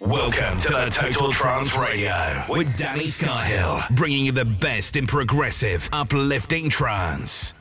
Welcome to the Total Trance Radio with Danny Skyhill, bringing you the best in progressive, uplifting trance.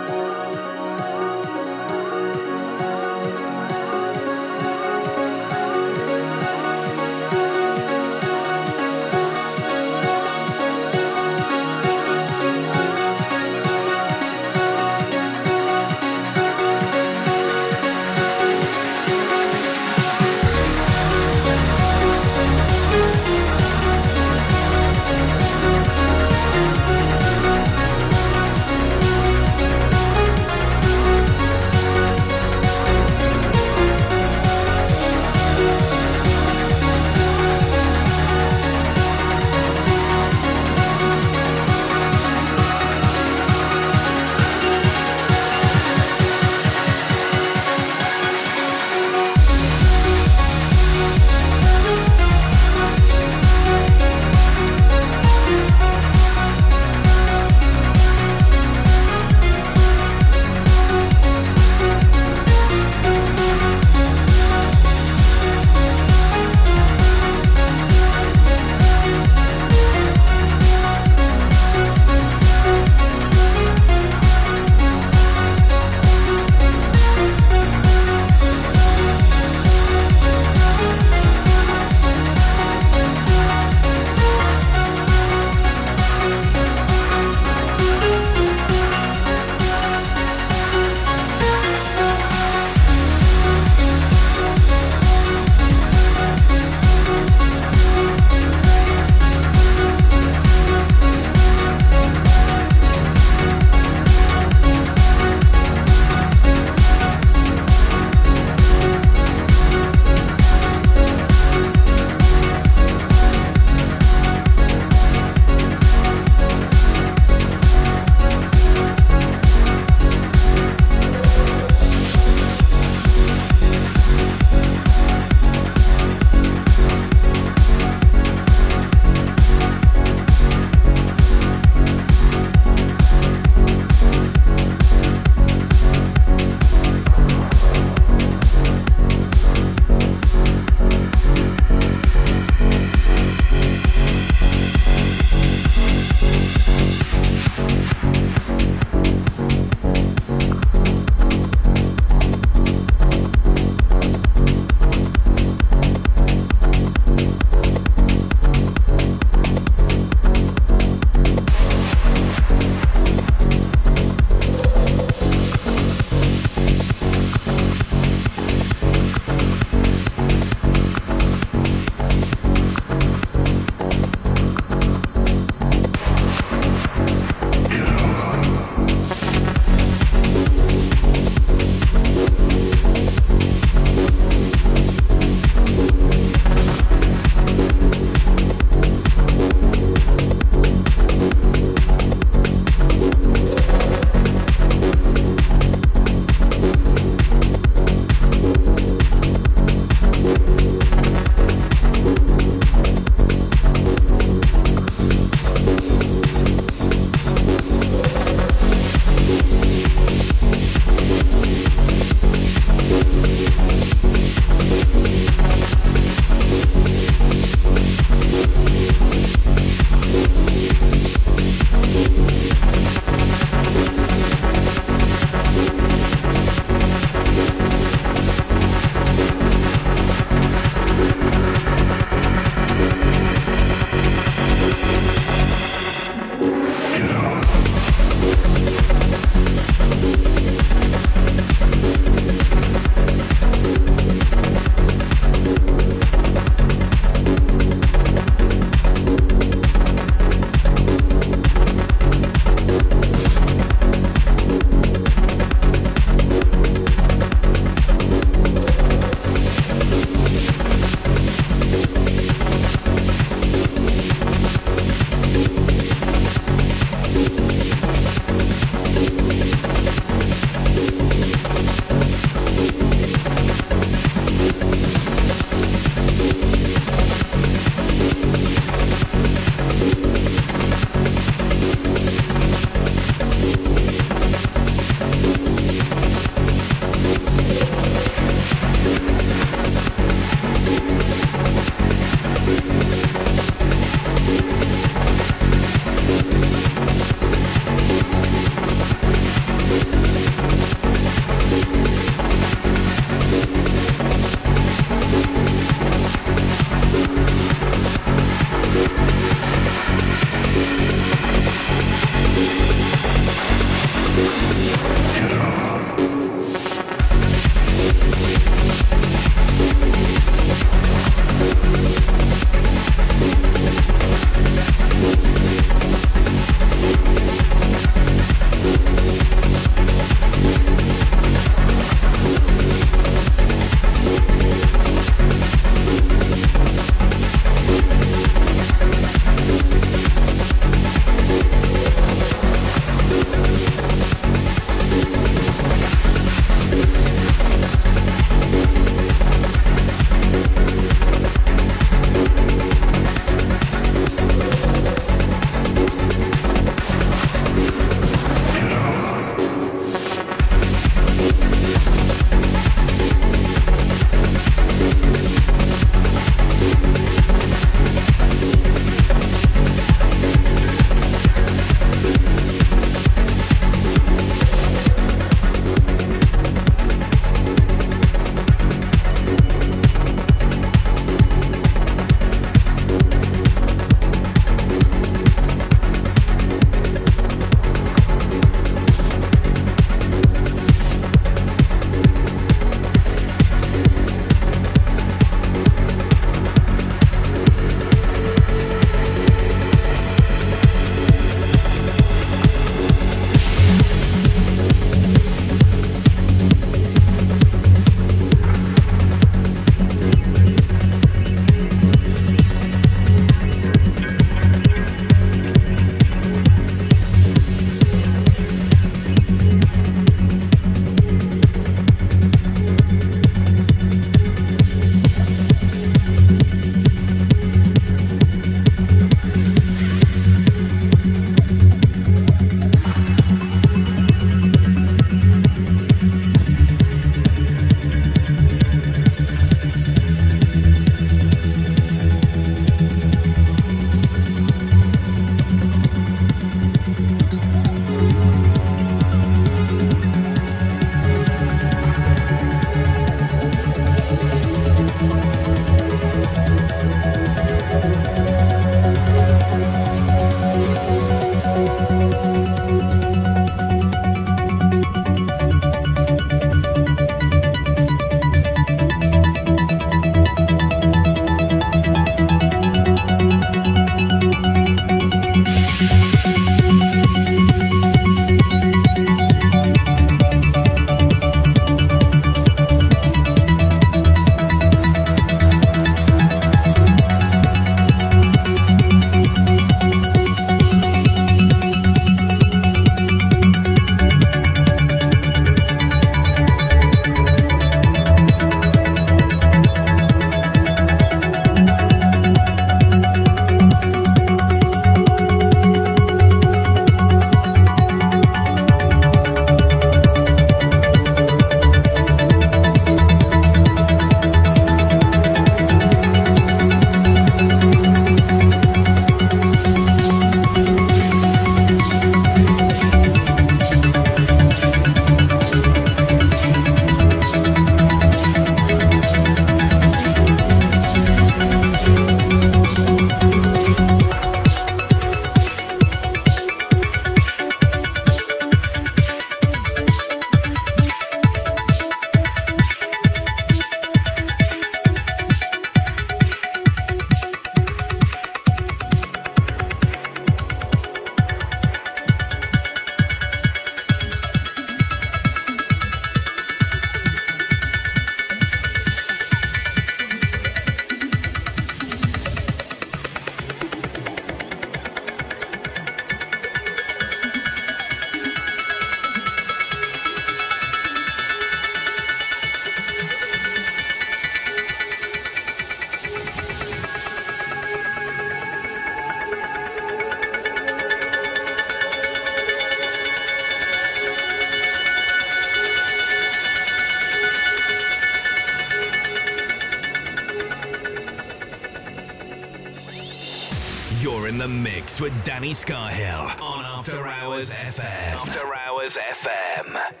With Danny Scarhill on After Hours FM. After Hours FM.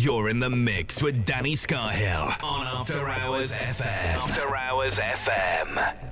You're in the mix with Danny Scarhill on After Hours FM. After Hours FM.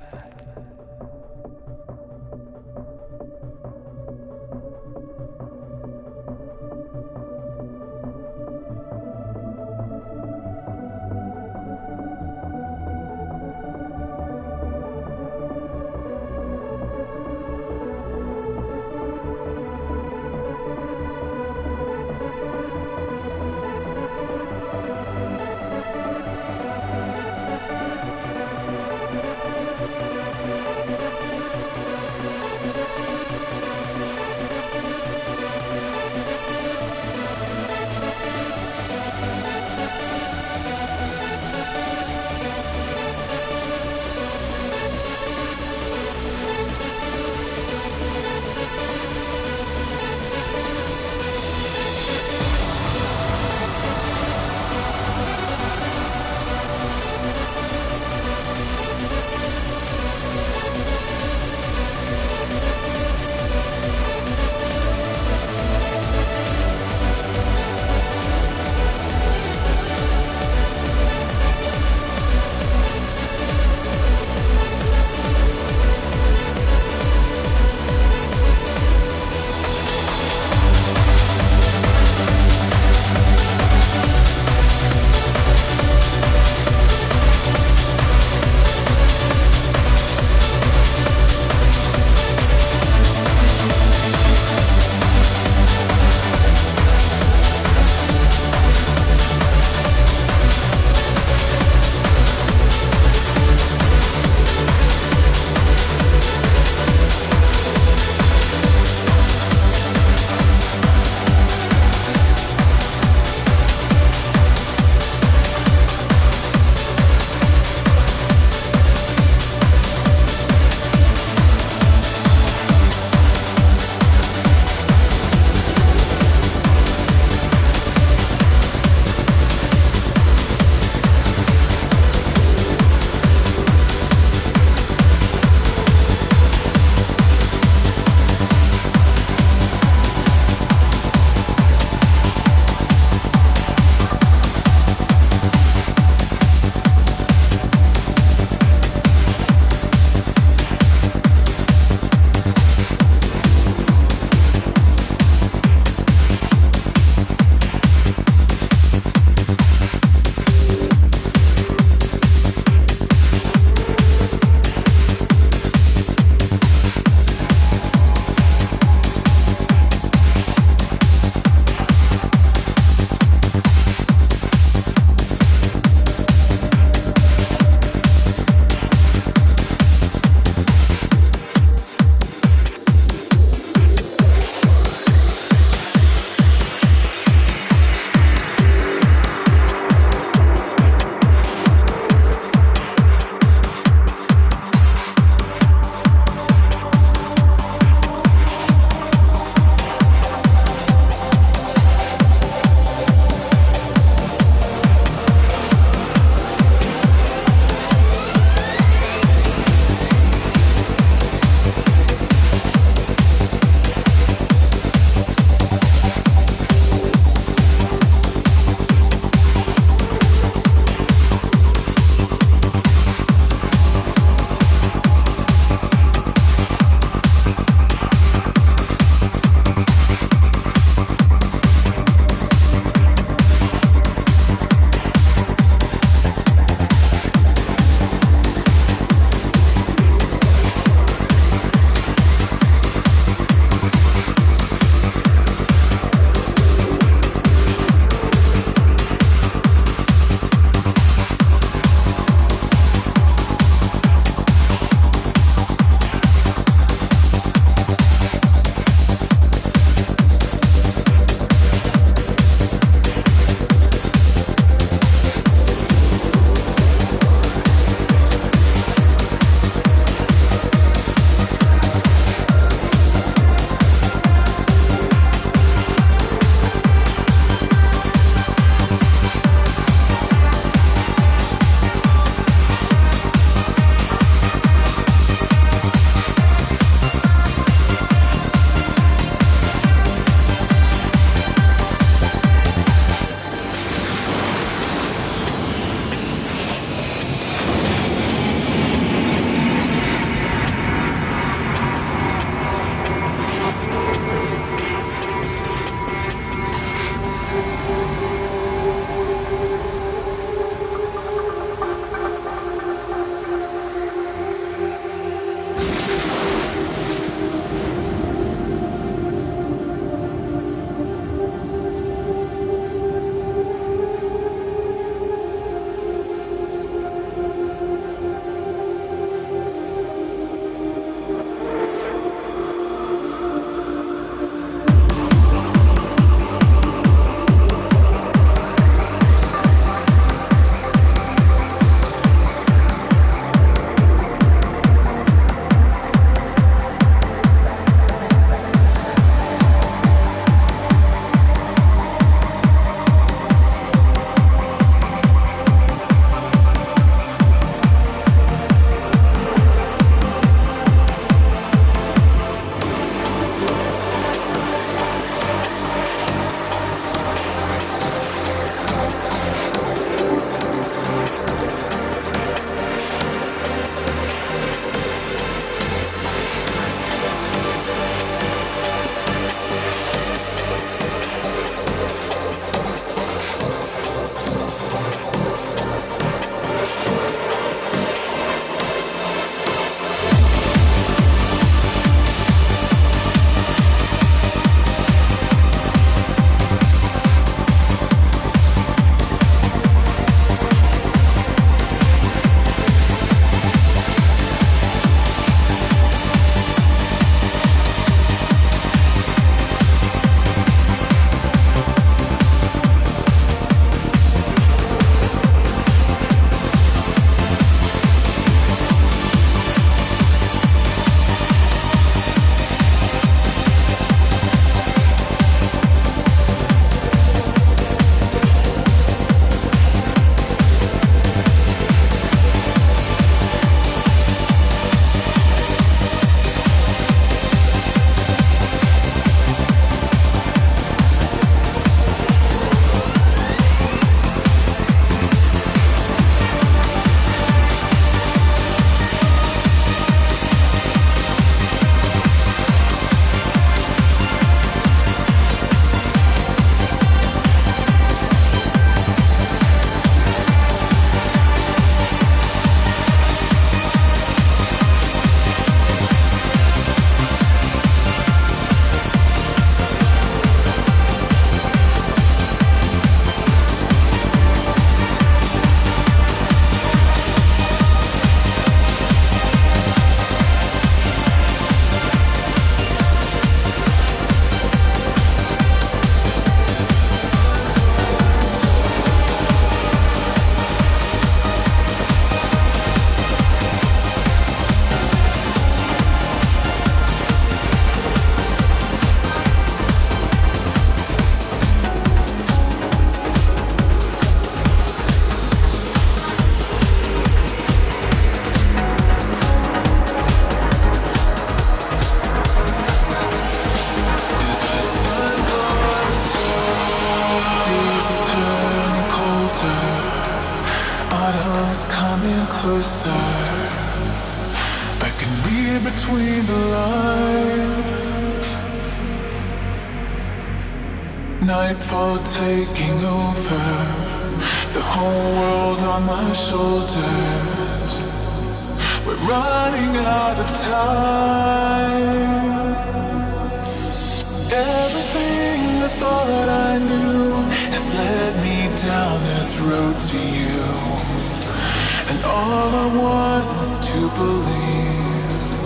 All I want is to believe.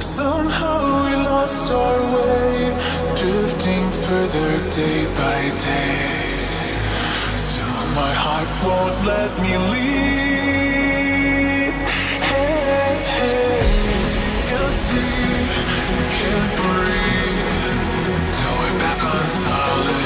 Somehow we lost our way, drifting further day by day. Still, my heart won't let me leave. Hey, hey, can see, can't breathe. Till we're back on solid.